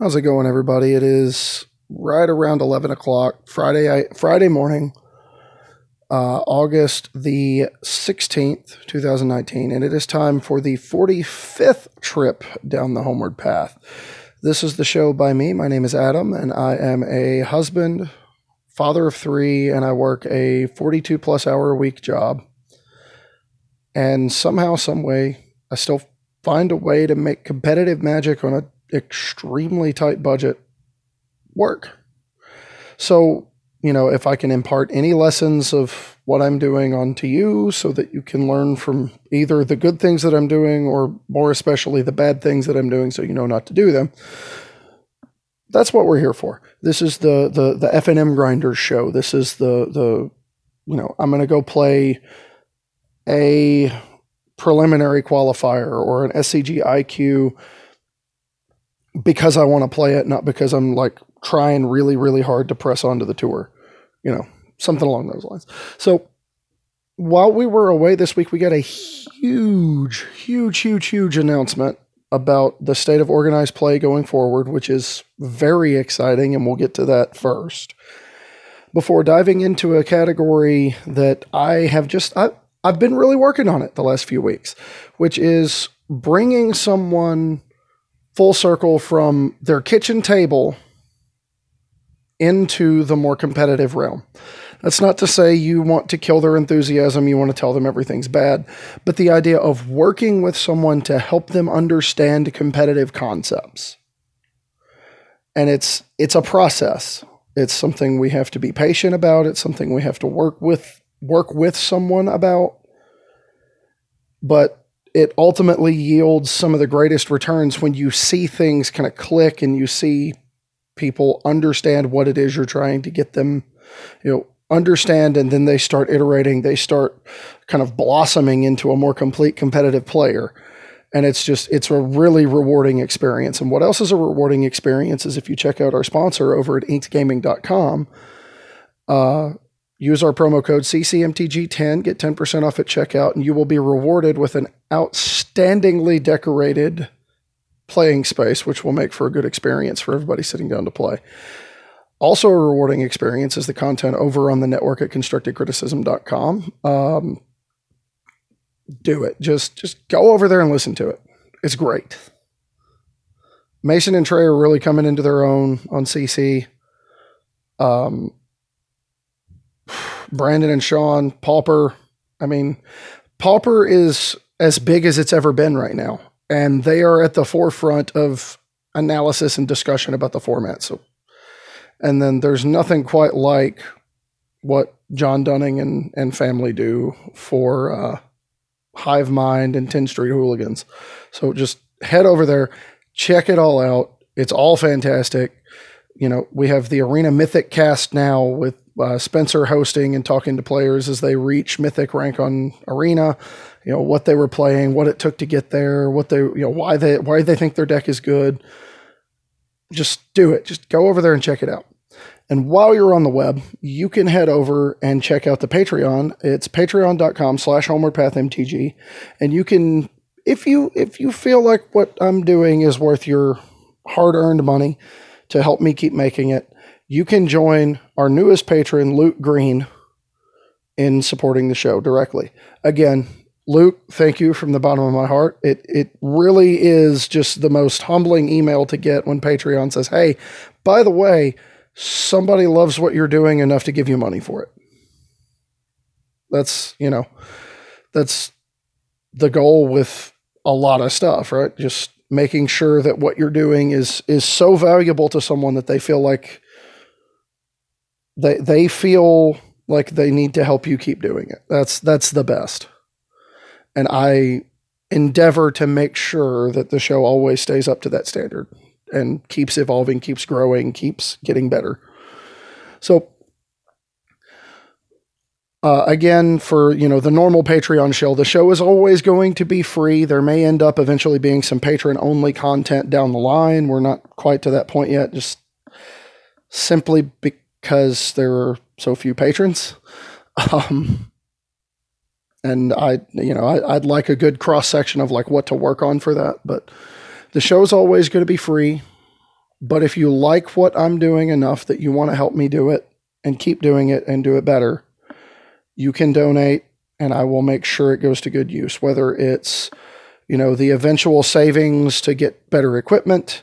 How's it going, everybody? It is right around eleven o'clock Friday. Friday morning, uh, August the sixteenth, two thousand nineteen, and it is time for the forty fifth trip down the homeward path. This is the show by me. My name is Adam, and I am a husband, father of three, and I work a forty-two plus hour a week job. And somehow, some way, I still find a way to make competitive magic on an extremely tight budget work. So, you know, if I can impart any lessons of what I'm doing onto you so that you can learn from either the good things that I'm doing or more especially the bad things that I'm doing so you know not to do them. That's what we're here for. This is the the the FNM grinders show. This is the the you know, I'm going to go play a preliminary qualifier or an SCG IQ because I want to play it, not because I'm like trying really, really hard to press onto the tour, you know, something along those lines. So while we were away this week, we got a huge, huge, huge, huge announcement about the state of organized play going forward, which is very exciting, and we'll get to that first. Before diving into a category that I have just, I, I've been really working on it the last few weeks, which is bringing someone full circle from their kitchen table into the more competitive realm. That's not to say you want to kill their enthusiasm, you want to tell them everything's bad, but the idea of working with someone to help them understand competitive concepts. And it's it's a process. It's something we have to be patient about, it's something we have to work with work with someone about, but it ultimately yields some of the greatest returns when you see things kind of click and you see people understand what it is you're trying to get them, you know, understand and then they start iterating, they start kind of blossoming into a more complete competitive player. And it's just, it's a really rewarding experience. And what else is a rewarding experience is if you check out our sponsor over at inkedgaming.com, uh, Use our promo code CCMTG10, get 10% off at checkout, and you will be rewarded with an outstandingly decorated playing space, which will make for a good experience for everybody sitting down to play. Also, a rewarding experience is the content over on the network at constructedcriticism.com. Um, do it. Just just go over there and listen to it. It's great. Mason and Trey are really coming into their own on CC. Um, Brandon and Sean, Pauper. I mean, Pauper is as big as it's ever been right now, and they are at the forefront of analysis and discussion about the format. So, and then there's nothing quite like what John Dunning and, and family do for uh, Hive Mind and 10th Street Hooligans. So just head over there, check it all out. It's all fantastic. You know, we have the Arena Mythic cast now with uh, Spencer hosting and talking to players as they reach mythic rank on arena. You know what they were playing, what it took to get there, what they you know why they why they think their deck is good. Just do it. Just go over there and check it out. And while you're on the web, you can head over and check out the Patreon. It's patreon.com slash homewardpathmtg. And you can if you if you feel like what I'm doing is worth your hard earned money to help me keep making it, you can join our newest patron, Luke Green, in supporting the show directly. Again, Luke, thank you from the bottom of my heart. It it really is just the most humbling email to get when Patreon says, "Hey, by the way, somebody loves what you're doing enough to give you money for it." That's, you know, that's the goal with a lot of stuff, right? Just making sure that what you're doing is is so valuable to someone that they feel like they they feel like they need to help you keep doing it. That's that's the best. And I endeavor to make sure that the show always stays up to that standard and keeps evolving, keeps growing, keeps getting better. So uh, again, for you know the normal Patreon show, the show is always going to be free. There may end up eventually being some patron only content down the line. We're not quite to that point yet, just simply because because there are so few patrons. Um, and I, you know, I, would like a good cross section of like what to work on for that. But the show's always going to be free. But if you like what I'm doing enough that you want to help me do it and keep doing it and do it better, you can donate and I will make sure it goes to good use, whether it's, you know, the eventual savings to get better equipment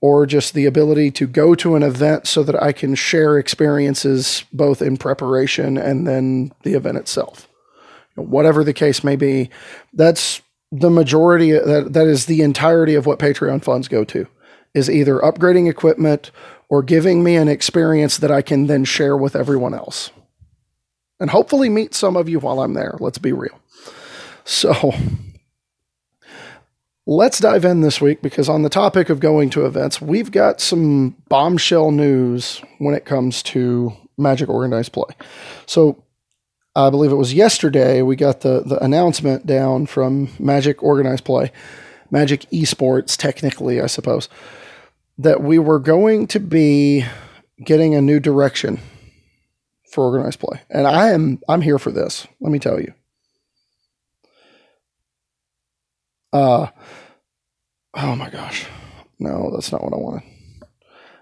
or just the ability to go to an event so that I can share experiences both in preparation and then the event itself. Whatever the case may be, that's the majority that that is the entirety of what Patreon funds go to is either upgrading equipment or giving me an experience that I can then share with everyone else. And hopefully meet some of you while I'm there. Let's be real. So, let's dive in this week because on the topic of going to events, we've got some bombshell news when it comes to Magic Organized Play. So, I believe it was yesterday we got the, the announcement down from Magic Organized Play, Magic Esports, technically, I suppose, that we were going to be getting a new direction for organized play. And I am I'm here for this, let me tell you. Uh oh my gosh. No, that's not what I wanted.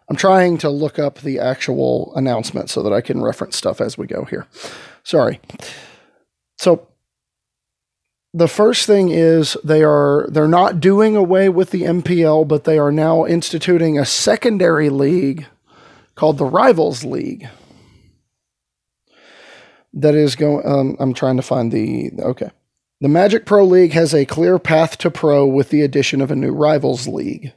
I'm trying to look up the actual announcement so that I can reference stuff as we go here. Sorry. So the first thing is they are they're not doing away with the MPL, but they are now instituting a secondary league called the Rivals League. That is going. Um, I'm trying to find the okay. The Magic Pro League has a clear path to pro with the addition of a new Rivals League.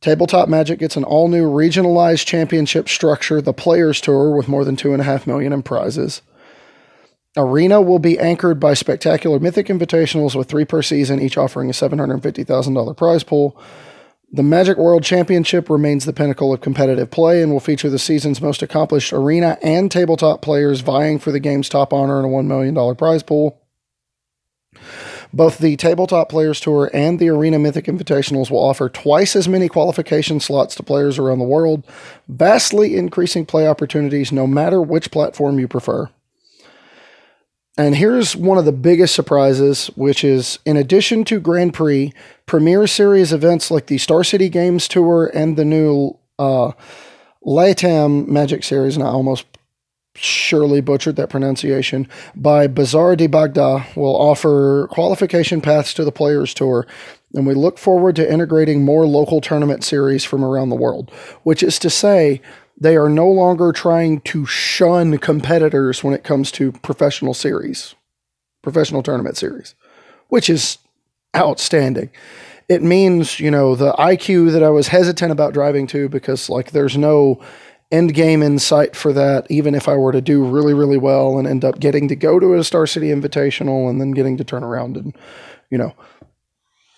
Tabletop Magic gets an all new regionalized championship structure, the Players Tour, with more than two and a half million in prizes. Arena will be anchored by spectacular Mythic Invitationals with three per season, each offering a $750,000 prize pool. The Magic World Championship remains the pinnacle of competitive play and will feature the season's most accomplished arena and tabletop players vying for the game's top honor and a $1 million prize pool. Both the Tabletop Players Tour and the Arena Mythic Invitationals will offer twice as many qualification slots to players around the world, vastly increasing play opportunities no matter which platform you prefer. And here's one of the biggest surprises, which is in addition to Grand Prix, Premier Series events like the Star City Games Tour and the new uh, LATAM Magic Series, and I almost surely butchered that pronunciation, by Bazaar de Baghdad will offer qualification paths to the Players Tour, and we look forward to integrating more local tournament series from around the world, which is to say, they are no longer trying to shun competitors when it comes to professional series, professional tournament series, which is outstanding. It means, you know, the IQ that I was hesitant about driving to because, like, there's no end game in sight for that, even if I were to do really, really well and end up getting to go to a Star City Invitational and then getting to turn around and, you know,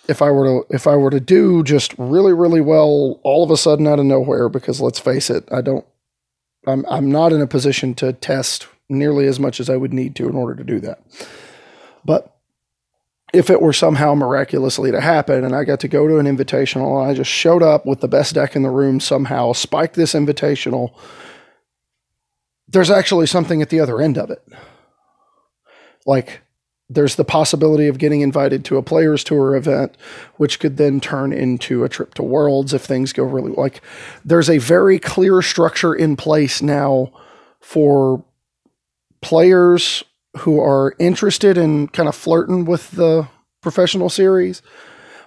if I were to if I were to do just really, really well all of a sudden out of nowhere, because let's face it, I don't I'm I'm not in a position to test nearly as much as I would need to in order to do that. But if it were somehow miraculously to happen and I got to go to an invitational and I just showed up with the best deck in the room somehow, spiked this invitational, there's actually something at the other end of it. Like there's the possibility of getting invited to a players tour event which could then turn into a trip to worlds if things go really like there's a very clear structure in place now for players who are interested in kind of flirting with the professional series,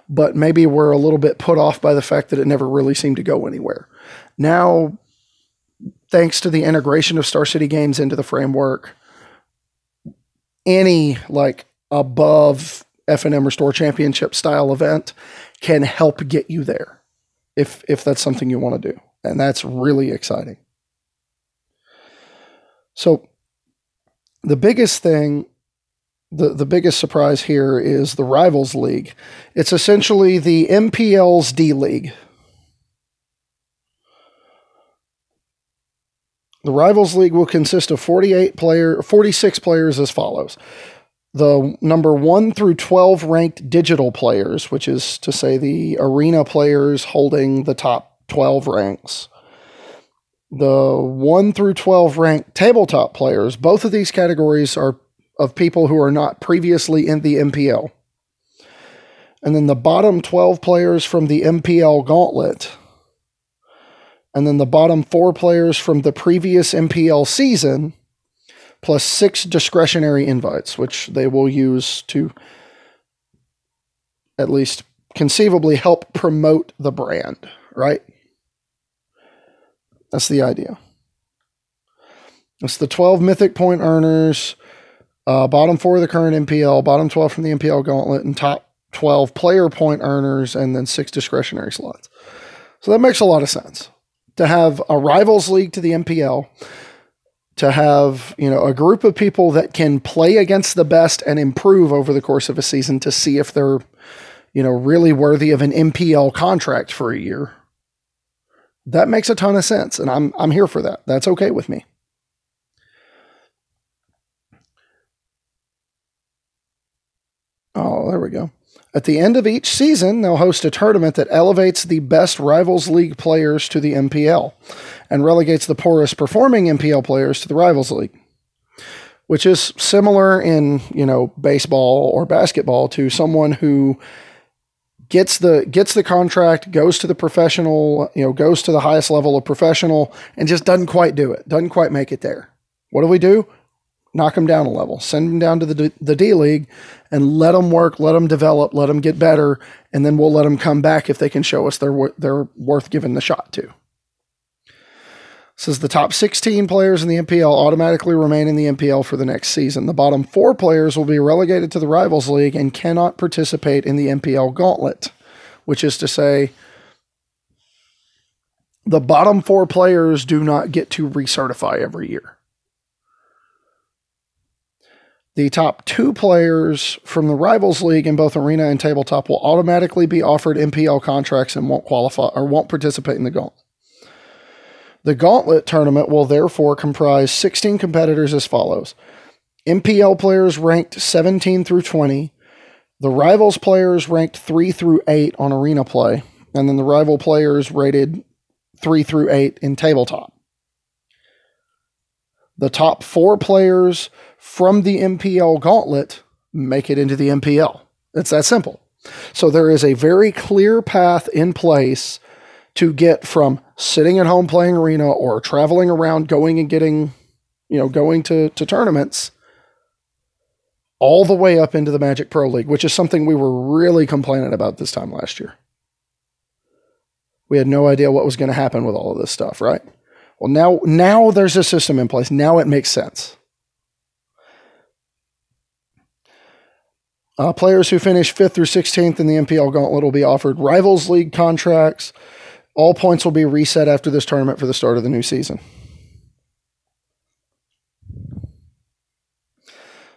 but maybe were a little bit put off by the fact that it never really seemed to go anywhere. Now, thanks to the integration of Star City Games into the framework, any like above FNM Restore Championship style event can help get you there if if that's something you want to do. And that's really exciting. So the biggest thing the, the biggest surprise here is the Rivals League. It's essentially the MPL's D League. The Rivals League will consist of 48 player 46 players as follows. The number 1 through 12 ranked digital players, which is to say the arena players holding the top 12 ranks the 1 through 12 ranked tabletop players, both of these categories are of people who are not previously in the MPL. And then the bottom 12 players from the MPL gauntlet and then the bottom four players from the previous MPL season, plus six discretionary invites, which they will use to at least conceivably help promote the brand, right? That's the idea. It's the 12 mythic point earners, uh, bottom four of the current MPL, bottom 12 from the MPL gauntlet, and top 12 player point earners, and then six discretionary slots. So that makes a lot of sense to have a rivals league to the MPL, to have you know a group of people that can play against the best and improve over the course of a season to see if they're you know really worthy of an MPL contract for a year. That makes a ton of sense, and I'm I'm here for that. That's okay with me. Oh, there we go. At the end of each season, they'll host a tournament that elevates the best Rivals League players to the MPL and relegates the poorest performing MPL players to the Rivals League, which is similar in, you know, baseball or basketball to someone who gets the gets the contract, goes to the professional, you know, goes to the highest level of professional and just doesn't quite do it. Doesn't quite make it there. What do we do? knock them down a level, send them down to the D, the D League, and let them work, let them develop, let them get better, and then we'll let them come back if they can show us they're they're worth giving the shot to. Says the top 16 players in the MPL automatically remain in the MPL for the next season. The bottom four players will be relegated to the Rivals League and cannot participate in the MPL Gauntlet, which is to say, the bottom four players do not get to recertify every year. The top two players from the Rivals League in both Arena and Tabletop will automatically be offered MPL contracts and won't qualify or won't participate in the Gauntlet. The Gauntlet tournament will therefore comprise 16 competitors as follows MPL players ranked 17 through 20, the Rivals players ranked 3 through 8 on Arena play, and then the Rival players rated 3 through 8 in Tabletop. The top four players from the MPL gauntlet make it into the MPL. It's that simple. So there is a very clear path in place to get from sitting at home playing arena or traveling around going and getting, you know, going to, to tournaments all the way up into the Magic Pro League, which is something we were really complaining about this time last year. We had no idea what was going to happen with all of this stuff, right? Well, now now there's a system in place. Now it makes sense. Uh, players who finish 5th through 16th in the MPL Gauntlet will be offered Rivals League contracts. All points will be reset after this tournament for the start of the new season.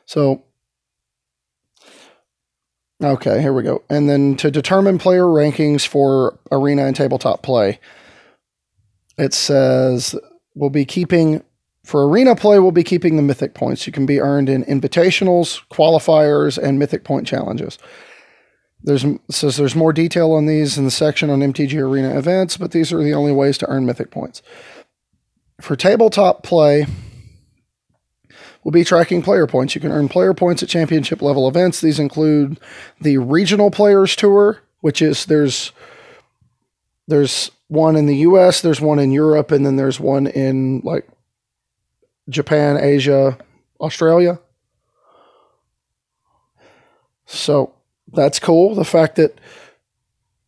So, okay, here we go. And then to determine player rankings for arena and tabletop play, it says we'll be keeping for arena play, we'll be keeping the mythic points. You can be earned in invitationals, qualifiers, and mythic point challenges. There's says there's more detail on these in the section on MTG Arena events, but these are the only ways to earn mythic points. For tabletop play, we'll be tracking player points. You can earn player points at championship level events. These include the regional players tour, which is there's there's one in the US, there's one in Europe, and then there's one in like Japan, Asia, Australia. So that's cool. The fact that,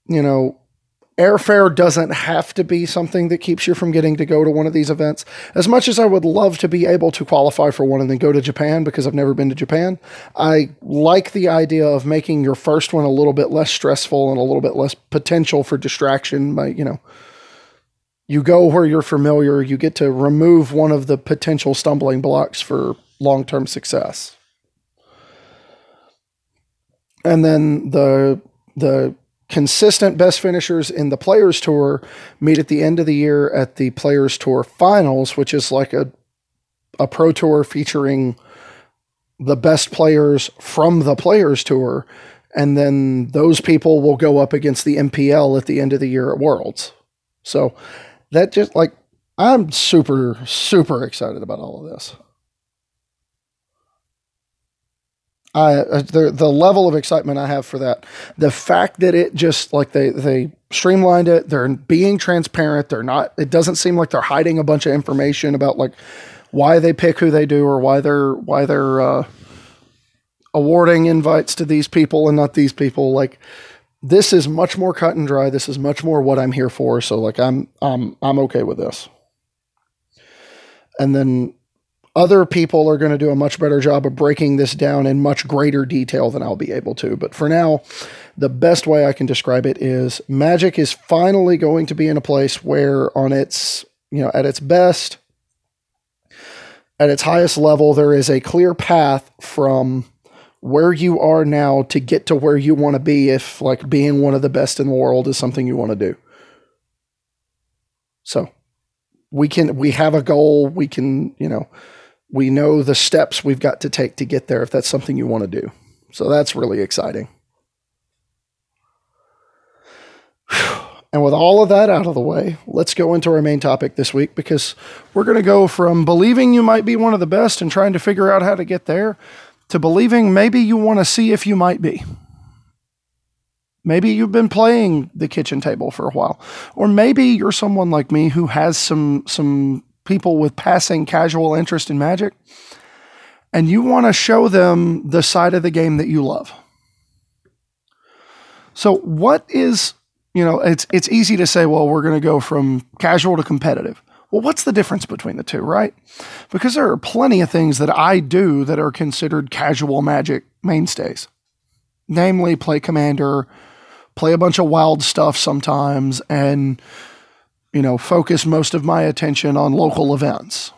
you know, airfare doesn't have to be something that keeps you from getting to go to one of these events. As much as I would love to be able to qualify for one and then go to Japan because I've never been to Japan, I like the idea of making your first one a little bit less stressful and a little bit less potential for distraction by, you know, you go where you're familiar, you get to remove one of the potential stumbling blocks for long term success. And then the the consistent best finishers in the players tour meet at the end of the year at the players tour finals which is like a a pro tour featuring the best players from the players tour and then those people will go up against the MPL at the end of the year at Worlds. So that just like I'm super super excited about all of this. I uh, the the level of excitement I have for that, the fact that it just like they they streamlined it. They're being transparent. They're not. It doesn't seem like they're hiding a bunch of information about like why they pick who they do or why they're why they're uh, awarding invites to these people and not these people. Like this is much more cut and dry. This is much more what I'm here for. So like I'm I'm I'm okay with this. And then other people are going to do a much better job of breaking this down in much greater detail than I'll be able to. But for now, the best way I can describe it is Magic is finally going to be in a place where on its, you know, at its best, at its highest level, there is a clear path from where you are now to get to where you want to be if like being one of the best in the world is something you want to do. So we can we have a goal, we can, you know, we know the steps we've got to take to get there if that's something you want to do. So that's really exciting. And with all of that out of the way, let's go into our main topic this week because we're going to go from believing you might be one of the best and trying to figure out how to get there to believing maybe you want to see if you might be. Maybe you've been playing the kitchen table for a while, or maybe you're someone like me who has some some people with passing casual interest in Magic, and you want to show them the side of the game that you love. So, what is you know? It's it's easy to say, well, we're going to go from casual to competitive. Well, what's the difference between the two, right? Because there are plenty of things that I do that are considered casual Magic mainstays, namely play Commander, play a bunch of wild stuff sometimes, and you know, focus most of my attention on local events.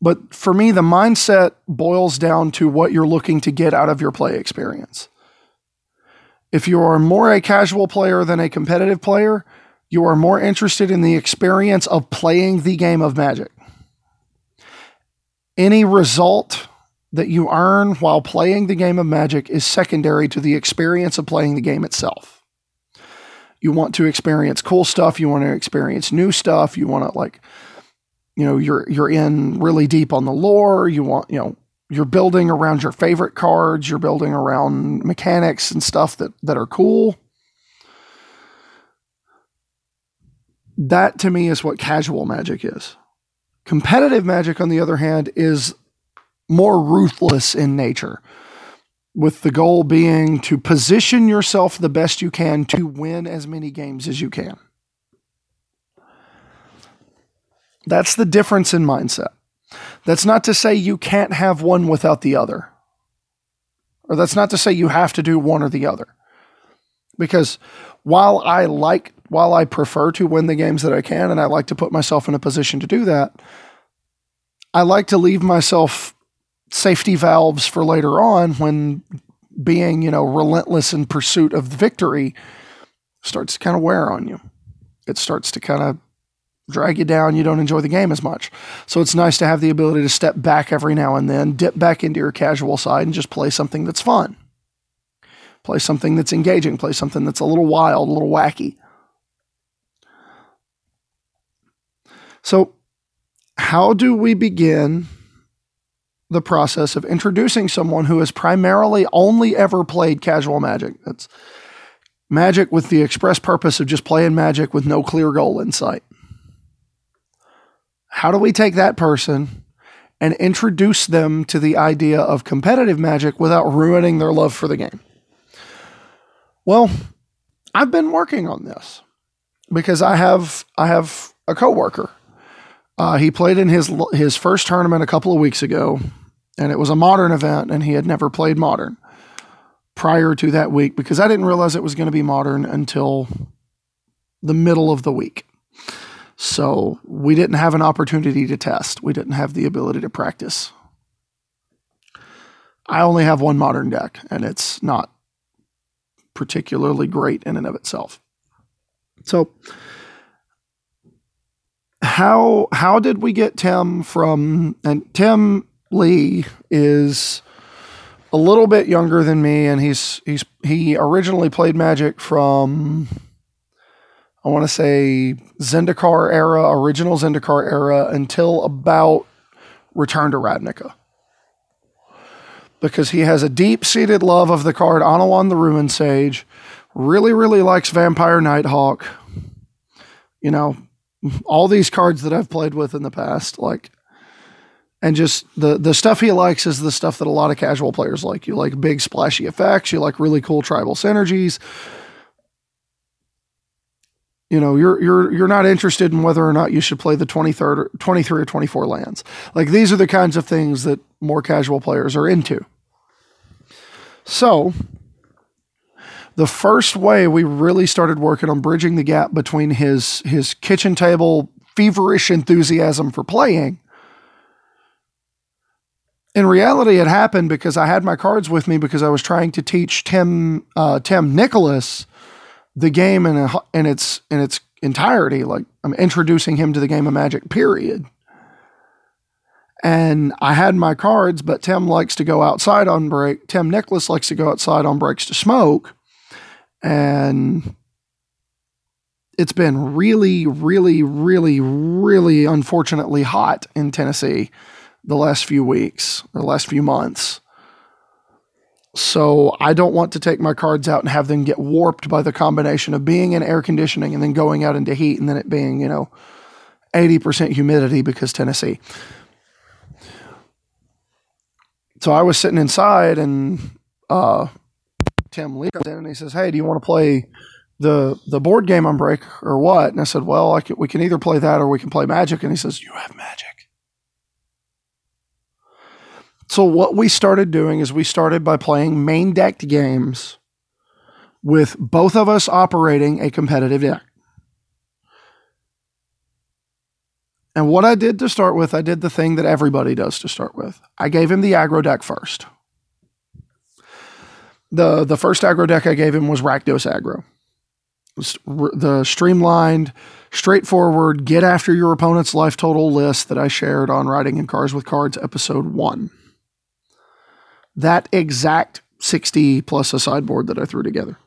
But for me, the mindset boils down to what you're looking to get out of your play experience. If you are more a casual player than a competitive player, you are more interested in the experience of playing the game of magic. Any result that you earn while playing the game of magic is secondary to the experience of playing the game itself you want to experience cool stuff, you want to experience new stuff, you want to like you know, you're you're in really deep on the lore, you want, you know, you're building around your favorite cards, you're building around mechanics and stuff that that are cool. That to me is what casual magic is. Competitive magic on the other hand is more ruthless in nature with the goal being to position yourself the best you can to win as many games as you can. That's the difference in mindset. That's not to say you can't have one without the other. Or that's not to say you have to do one or the other. Because while I like, while I prefer to win the games that I can, and I like to put myself in a position to do that, I like to leave myself safety valves for later on when being, you know, relentless in pursuit of victory starts to kind of wear on you. It starts to kind of drag you down. You don't enjoy the game as much. So it's nice to have the ability to step back every now and then, dip back into your casual side, and just play something that's fun. Play something that's engaging, play something that's a little wild, a little wacky. So, how do we begin the process of introducing someone who has primarily only ever played casual magic. That's magic with the express purpose of just playing magic with no clear goal in sight. How do we take that person and introduce them to the idea of competitive magic without ruining their love for the game? Well, I've been working on this because I have I have a coworker uh, he played in his his first tournament a couple of weeks ago, and it was a modern event, and he had never played modern prior to that week because I didn't realize it was going to be modern until the middle of the week. So we didn't have an opportunity to test. We didn't have the ability to practice. I only have one modern deck, and it's not particularly great in and of itself. So how how did we get Tim from and Tim Lee is a little bit younger than me and he's he's he originally played Magic from I want to say Zendikar era, original Zendikar era until about Return to Ravnica. Because he has a deep seated love of the card Anowon the Ruin Sage, really, really likes Vampire Nighthawk. You know, all these cards that I've played with in the past, like, and just the the stuff he likes is the stuff that a lot of casual players like. You like big splashy effects. You like really cool tribal synergies. You know, you're you're you're not interested in whether or not you should play the 23rd or 23 or 24 lands. Like these are the kinds of things that more casual players are into. So, the first way we really started working on bridging the gap between his his kitchen table feverish enthusiasm for playing in reality it happened because i had my cards with me because i was trying to teach tim uh, tim nicholas the game in, a, in its in its entirety like i'm introducing him to the game of magic period and I had my cards, but Tim likes to go outside on break. Tim Nicholas likes to go outside on breaks to smoke and it's been really, really, really, really unfortunately hot in Tennessee the last few weeks or last few months. So I don't want to take my cards out and have them get warped by the combination of being in air conditioning and then going out into heat and then it being, you know, 80% humidity because Tennessee. So I was sitting inside and uh, Tim Lee comes in and he says, "Hey, do you want to play the the board game on break or what?" And I said, "Well, I can, we can either play that or we can play Magic." And he says, "You have Magic." So what we started doing is we started by playing main decked games with both of us operating a competitive deck. And what I did to start with, I did the thing that everybody does to start with. I gave him the aggro deck first the the first aggro deck I gave him was Rakdos aggro. The streamlined, straightforward, get after your opponent's life total list that I shared on Writing in Cars with Cards episode one. That exact 60 plus a sideboard that I threw together.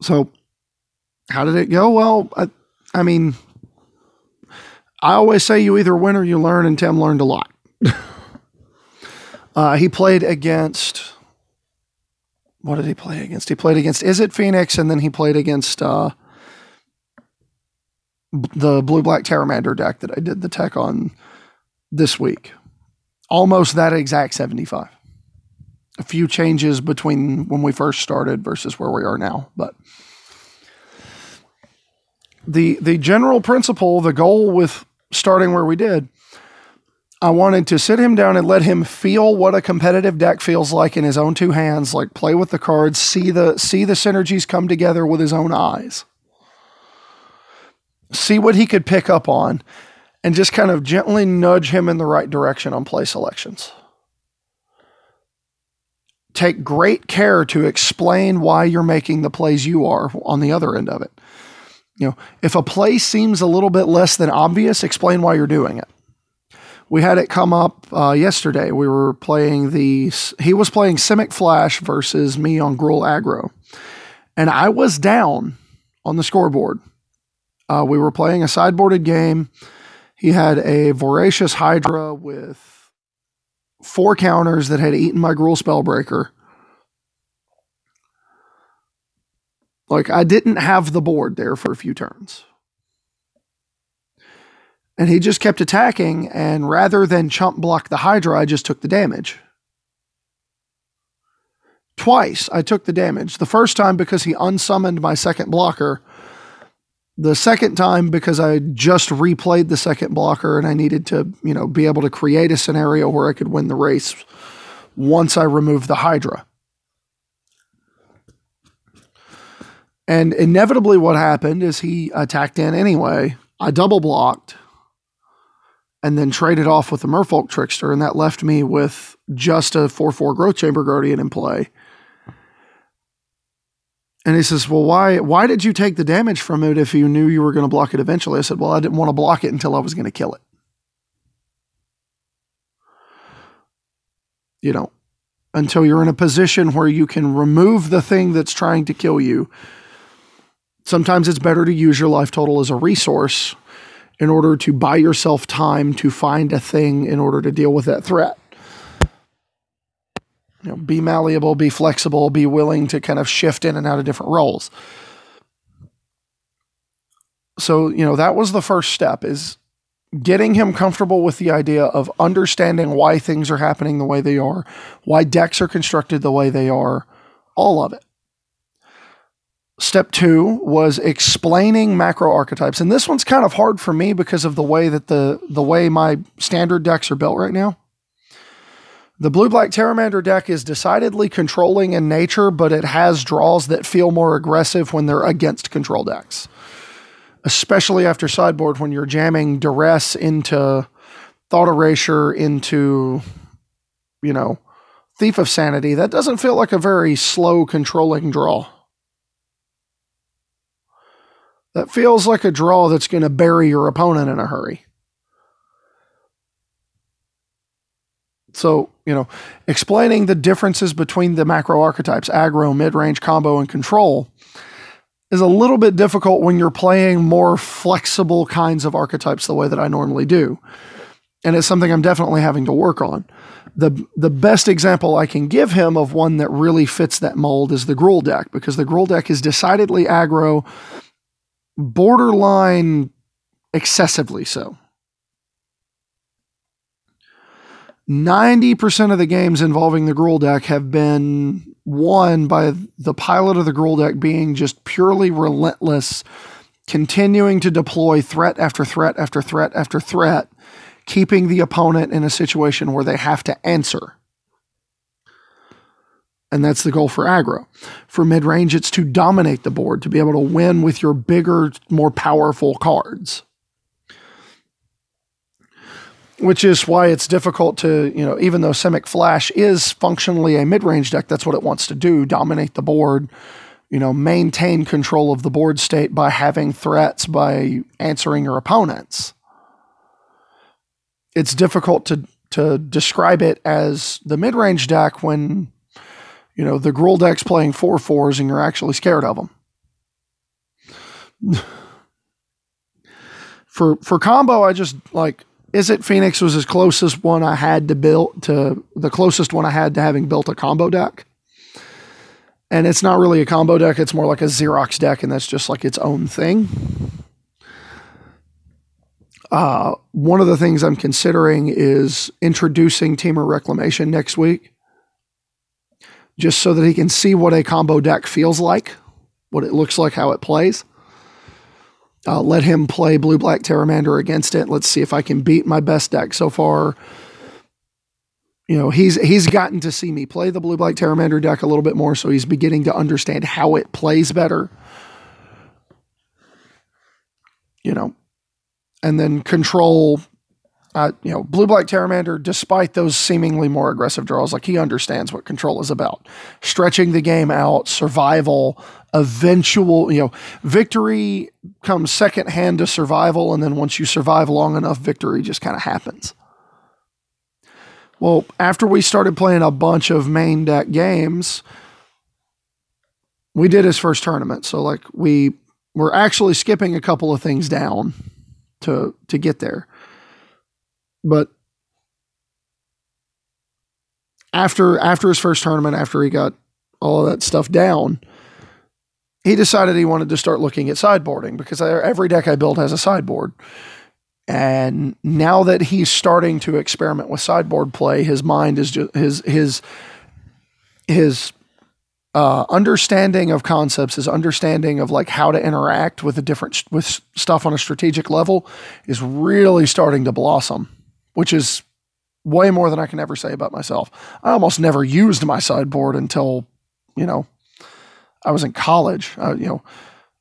So, how did it go? Well, I, I mean, I always say you either win or you learn, and Tim learned a lot. Uh, he played against. What did he play against? He played against Izzet Phoenix, and then he played against uh, the Blue Black Pteramander deck that I did the tech on this week. Almost that exact 75. A few changes between when we first started versus where we are now, but the the general principle, the goal with starting where we did I wanted to sit him down and let him feel what a competitive deck feels like in his own two hands, like play with the cards, see the see the synergies come together with his own eyes. See what he could pick up on and just kind of gently nudge him in the right direction on play selections. Take great care to explain why you're making the plays you are on the other end of it. You know, if a play seems a little bit less than obvious, explain why you're doing it we had it come up uh, yesterday. We were playing the, he was playing Simic Flash versus me on Gruul Aggro. And I was down on the scoreboard. Uh, we were playing a sideboarded game. He had a Voracious Hydra with four counters that had eaten my Gruul Spellbreaker. Like, I didn't have the board there for a few turns. And he just kept attacking, and rather than chump block the Hydra, I just took the damage. Twice I took the damage. The first time because he unsummoned my second blocker. The second time because I just replayed the second blocker and I needed to, you know, be able to create a scenario where I could win the race once I removed the Hydra. And inevitably, what happened is he attacked in anyway. I double blocked and then traded off with the Merfolk Trickster, and that left me with just a 4 4 Growth Chamber Guardian in play. And he says, Well, why why did you take the damage from it if you knew you were going to block it eventually? I said, Well, I didn't want to block it until I was going to kill it. You know, until you're in a position where you can remove the thing that's trying to kill you. Sometimes it's better to use your life total as a resource in order to buy yourself time to find a thing in order to deal with that threat. You know, be malleable, be flexible, be willing to kind of shift in and out of different roles. So, you know, that was the first step is getting him comfortable with the idea of understanding why things are happening the way they are, why decks are constructed the way they are, all of it. Step two was explaining macro archetypes. And this one's kind of hard for me because of the way that the, the way my standard decks are built right now. The blue black Pteramander deck is decidedly controlling in nature, but it has draws that feel more aggressive when they're against control decks especially after sideboard when you're jamming duress into thought erasure into you know thief of sanity. That doesn't feel like a very slow controlling draw. That feels like a draw that's going to bury your opponent in a hurry so you know explaining the differences between the macro archetypes aggro mid-range combo and control is a little bit difficult when you're playing more flexible kinds of archetypes the way that I normally do. And it's something I'm definitely having to work on. The the best example I can give him of one that really fits that mold is the Gruul deck, because the Gruul deck is decidedly aggro, borderline excessively so. 90% of the games involving the Gruul deck have been won by the pilot of the Gruul deck being just purely relentless, continuing to deploy threat after threat after threat after threat, keeping the opponent in a situation where they have to answer. And that's the goal for aggro. For mid range, it's to dominate the board, to be able to win with your bigger, more powerful cards which is why it's difficult to, you know, even though Simic Flash is functionally a mid range deck, that's what it wants to do dominate the board, you know, maintain control of the board state by having threats, by answering your opponents. It's difficult to, to describe it as the mid range deck when, you know, the Gruul deck's playing four fours and you're actually scared of them. for for combo, I just like Izzet Phoenix was as closest one I had to build to the closest one I had to having built a combo deck. And it's not really a combo deck, it's more like a Xerox deck, and that's just like its own thing. Uh, one of the things I'm considering is introducing Temur Reclamation next week, just so that he can see what a combo deck feels like, what it looks like, how it plays. Uh, let him play Blue Black Pteramander against it. Let's see if I can beat my best deck so far. You know, he's he's gotten to see me play the Blue Black Pteramander deck a little bit more, so he's beginning to understand how it plays better. You know, and then control uh, you know, Blue Black Pteramander, despite those seemingly more aggressive draws, like he understands what control is about. Stretching the game out, survival, eventual, you know, victory comes second hand to survival. And then once you survive long enough, victory just kind of happens. Well, after we started playing a bunch of main deck games, we did his first tournament. So, like, we were actually skipping a couple of things down to to get there but after after his first tournament, after he got all of that stuff down, he decided he wanted to start looking at sideboarding because every deck I build has a sideboard. And now that he's starting to experiment with sideboard play, his mind is just his his his uh, understanding of concepts, his understanding of like how to interact with the different with stuff on a strategic level is really starting to blossom which is way more than I can ever say about myself. I almost never used my sideboard until, you know, I was in college. Uh, you know,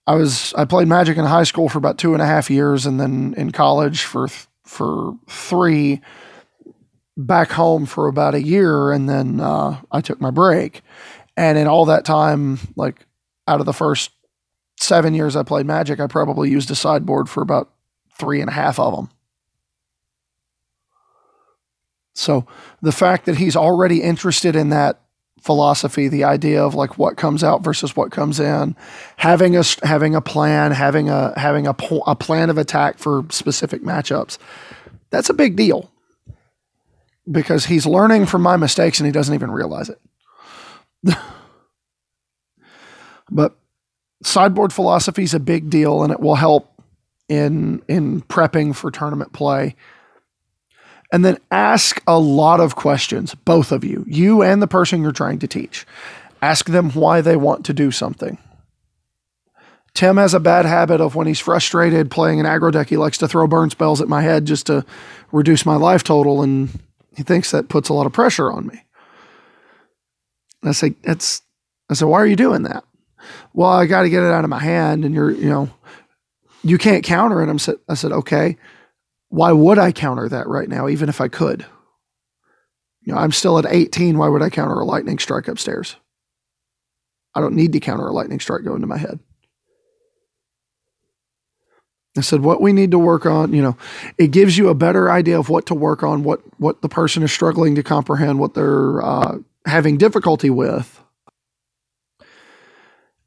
I was I played Magic in high school for about two and a half years, and then in college for for three. Back home for about a year, and then uh, I took my break. And in all that time, like out of the first seven years I played Magic, I probably used a sideboard for about three and a half of them. So the fact that he's already interested in that philosophy, the idea of like what comes out versus what comes in, having a having a plan, having a having a, a plan of attack for specific matchups, that's a big deal because he's learning from my mistakes and he doesn't even realize it. but sideboard philosophy is a big deal and it will help in in prepping for tournament play. And then ask a lot of questions, both of you, you and the person you're trying to teach. Ask them why they want to do something. Tim has a bad habit of when he's frustrated playing an aggro deck, he likes to throw burn spells at my head just to reduce my life total, and he thinks that puts a lot of pressure on me. I say, "That's," I said, "Why are you doing that?" Well, I got to get it out of my hand, and you're, you know, you can't counter it. I'm I said, okay, why would I counter that right now, even if I could? You know, I'm still at 18. Why would I counter a lightning strike upstairs? I don't need to counter a lightning strike going to my head. I said, what we need to work on, you know, it gives you a better idea of what to work on, what what the person is struggling to comprehend, what they're uh, having difficulty with.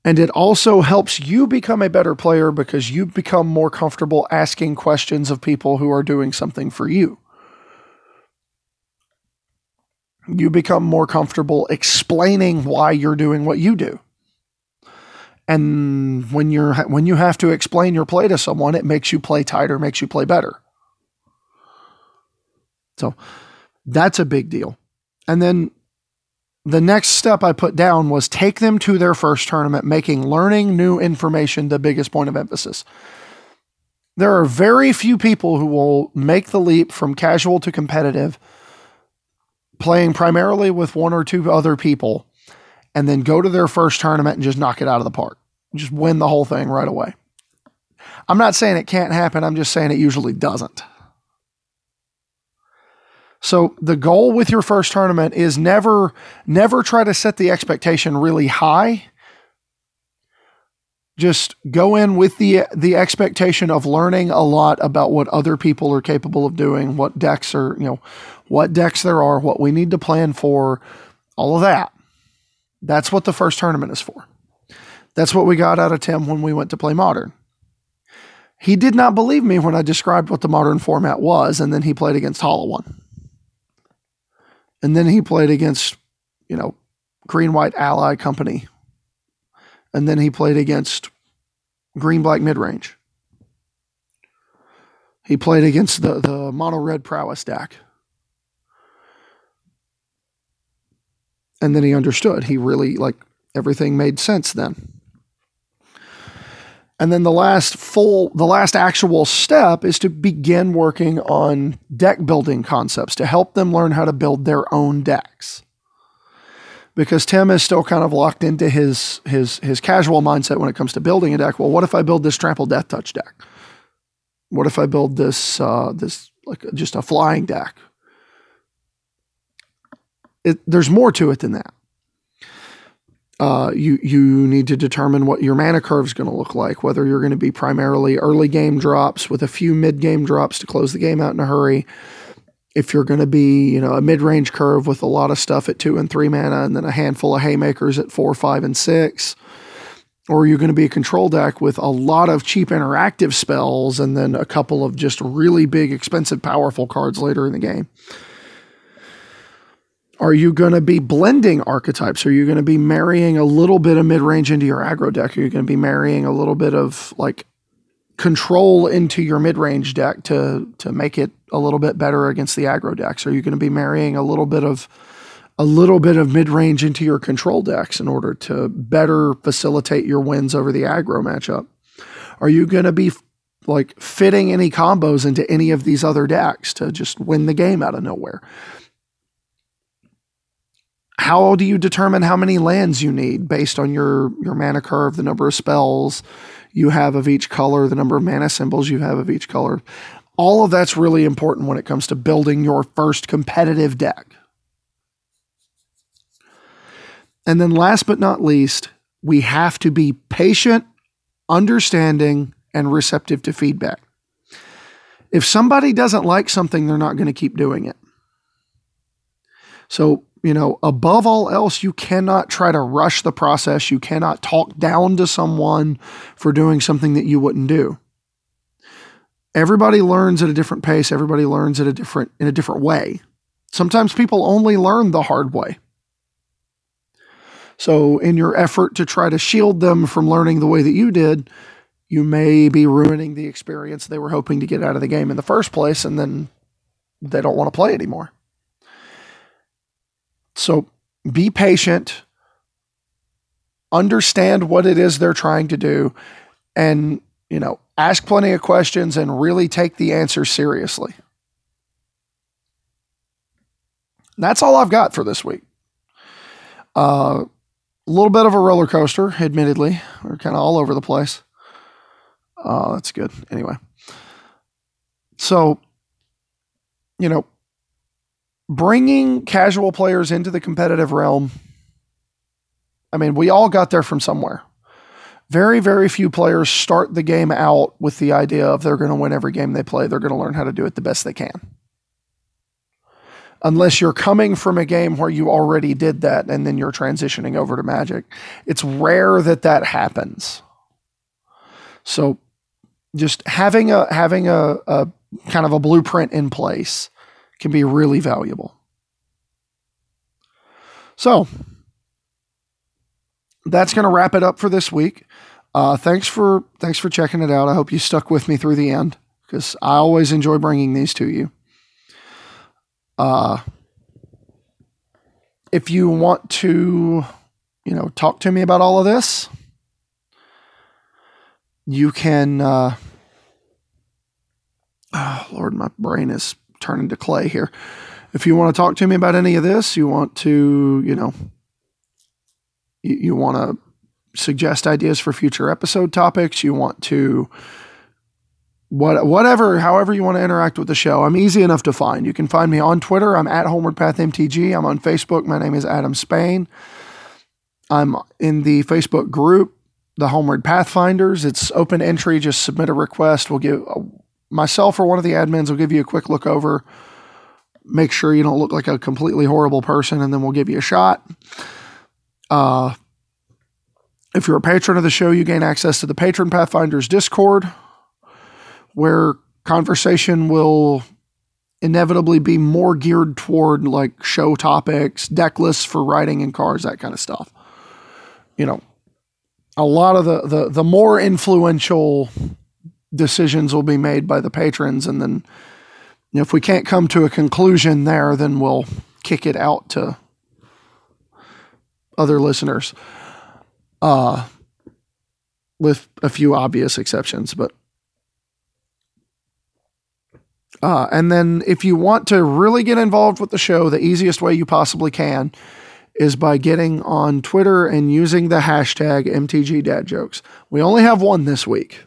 And it also helps you become a better player because you become more comfortable asking questions of people who are doing something for you. You become more comfortable explaining why you're doing what you do. And when you're when you have to explain your play to someone, it makes you play tighter, makes you play better. So that's a big deal. And then the next step I put down was take them to their first tournament, making learning new information the biggest point of emphasis. There are very few people who will make the leap from casual to competitive, playing primarily with one or two other people, and then go to their first tournament and just knock it out of the park. Just win the whole thing right away. I'm not saying it can't happen, I'm just saying it usually doesn't. So the goal with your first tournament is never never try to set the expectation really high. Just go in with the the expectation of learning a lot about what other people are capable of doing, what decks are, you know, what decks there are, what we need to plan for, all of that. That's what the first tournament is for. That's what we got out of Tim when we went to play modern. He did not believe me when I described what the modern format was, and then he played against Hollow One. And then he played against, you know, Green White Ally Company. And then he played against Green Black Mid Range. He played against the, the Mono Red Prowess deck. And then he understood. He really, like, everything made sense then. And then the last full, the last actual step is to begin working on deck building concepts to help them learn how to build their own decks. Because Tim is still kind of locked into his his his casual mindset when it comes to building a deck. Well, what if I build this trample death touch deck? What if I build this uh, this like just a flying deck? It, there's more to it than that uh, you you need to determine what your mana curve is going to look like. Whether you're going to be primarily early game drops with a few mid game drops to close the game out in a hurry. If you're going to be you know a mid range curve with a lot of stuff at two and three mana, and then a handful of haymakers at four, five, and six. Or you're going to be a control deck with a lot of cheap interactive spells and then a couple of just really big, expensive, powerful cards later in the game. Are you going to be blending archetypes? Are you going to be marrying a little bit of mid range into your aggro deck? Are you going to be marrying a little bit of like control into your mid range deck to to make it a little bit better against the aggro decks? Are you going to be marrying a little bit of a little bit of mid range into your control decks in order to better facilitate your wins over the aggro matchup? Are you going to be like fitting any combos into any of these other decks to just win the game out of nowhere? How do you determine how many lands you need based on your your mana curve, the number of spells you have of each color, the number of mana symbols you have of each color? All of that's really important when it comes to building your first competitive deck. And then last but not least, we have to be patient, understanding, and receptive to feedback. If somebody doesn't like something, they're not going to keep doing it. So you know, above all else, you cannot try to rush the process. You cannot talk down to someone for doing something that you wouldn't do. Everybody learns at a different pace. Everybody learns at a different in a different way. Sometimes people only learn the hard way. So, in your effort to try to shield them from learning the way that you did, you may be ruining the experience they were hoping to get out of the game in the first place, and then they don't want to play anymore. So, be patient, understand what it is they're trying to do, and, you know, ask plenty of questions and really take the answer seriously. That's all I've got for this week. Uh, a little bit of a roller coaster, admittedly. We're kind of all over the place. Oh, that's good. Anyway, so, you know, bringing casual players into the competitive realm, I mean, we all got there from somewhere. Very, very few players start the game out with the idea of they're going to win every game they play. They're going to learn how to do it the best they can unless you're coming from a game where you already did that and then you're transitioning over to Magic. It's rare that that happens. So just having a having a, a kind of a blueprint in place can be really valuable. So that's going to wrap it up for this week. Uh, thanks for thanks for checking it out. I hope you stuck with me through the end because I always enjoy bringing these to you. Uh, if you want to, you know, talk to me about all of this, you can. Uh, oh, Lord, my brain is turning to clay here. If you want to talk to me about any of this, you want to, you know, you, you want to suggest ideas for future episode topics, you want to what, whatever, however you want to interact with the show. I'm easy enough to find. You can find me on Twitter. I'm at Homeward Path MTG. I'm on Facebook. My name is Adam Spain. I'm in the Facebook group, the Homeward Pathfinders. It's open entry. Just submit a request. We'll give myself or one of the admins will give you a quick look over. Make sure you don't look like a completely horrible person, and then we'll give you a shot. Uh, if you're a patron of the show, you gain access to the Patron Pathfinders Discord where conversation will inevitably be more geared toward like show topics, deck lists for writing in cards, that kind of stuff. You know, a lot of the the the more influential decisions will be made by the patrons, and then if we can't come to a conclusion there, then we'll kick it out to other listeners. Uh, with a few obvious exceptions, but uh, and then if you want to really get involved with the show, the easiest way you possibly can is by getting on Twitter and using the hashtag MTG Dad Jokes. We only have one this week.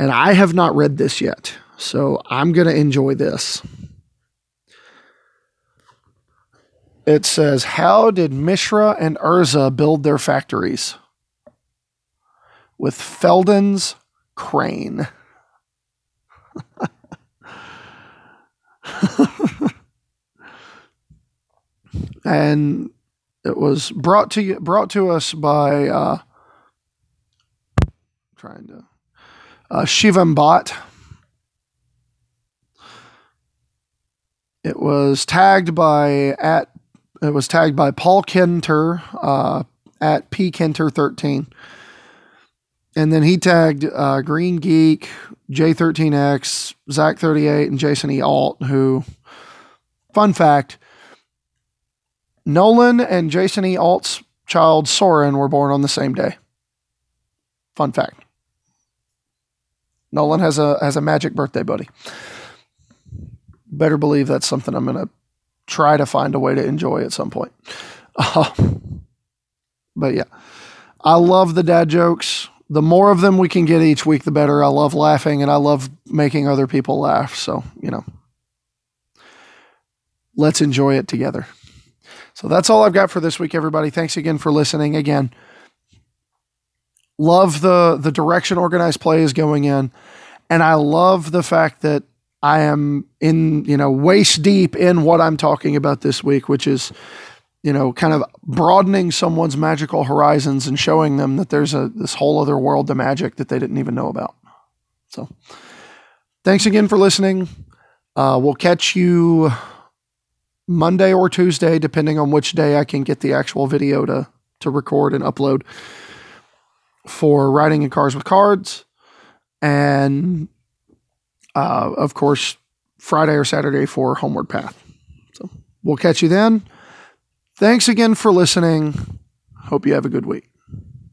And I have not read this yet. So I'm going to enjoy this. It says, How did Mishra and Urza build their factories? With Feldon's crane. and it was brought to you, brought to us by uh, trying to uh, Shivam Bot. It was tagged by at it was tagged by Paul Kenter uh, at P Kenter thirteen, and then he tagged uh, Green Geek, J13X, Zach38, and Jason E. Alt, who, fun fact, Nolan and Jason E. Alt's child, Soren, were born on the same day. Fun fact. Nolan has a has a magic birthday buddy. Better believe that's something I'm going to try to find a way to enjoy at some point. Uh, but yeah, I love the dad jokes the more of them we can get each week, the better. I love laughing and I love making other people laugh. So, you know, let's enjoy it together. So that's all I've got for this week, everybody. Thanks again for listening. Again, love the the direction organized play is going in, and I love the fact that I am in you know waist deep in what I'm talking about this week, which is you know, kind of broadening someone's magical horizons and showing them that there's a this whole other world to magic that they didn't even know about. So, thanks again for listening. Uh, we'll catch you Monday or Tuesday, depending on which day I can get the actual video to to record and upload for riding in cars with cards, and uh, of course Friday or Saturday for Homeward Path. So we'll catch you then. Thanks again for listening. Hope you have a good week.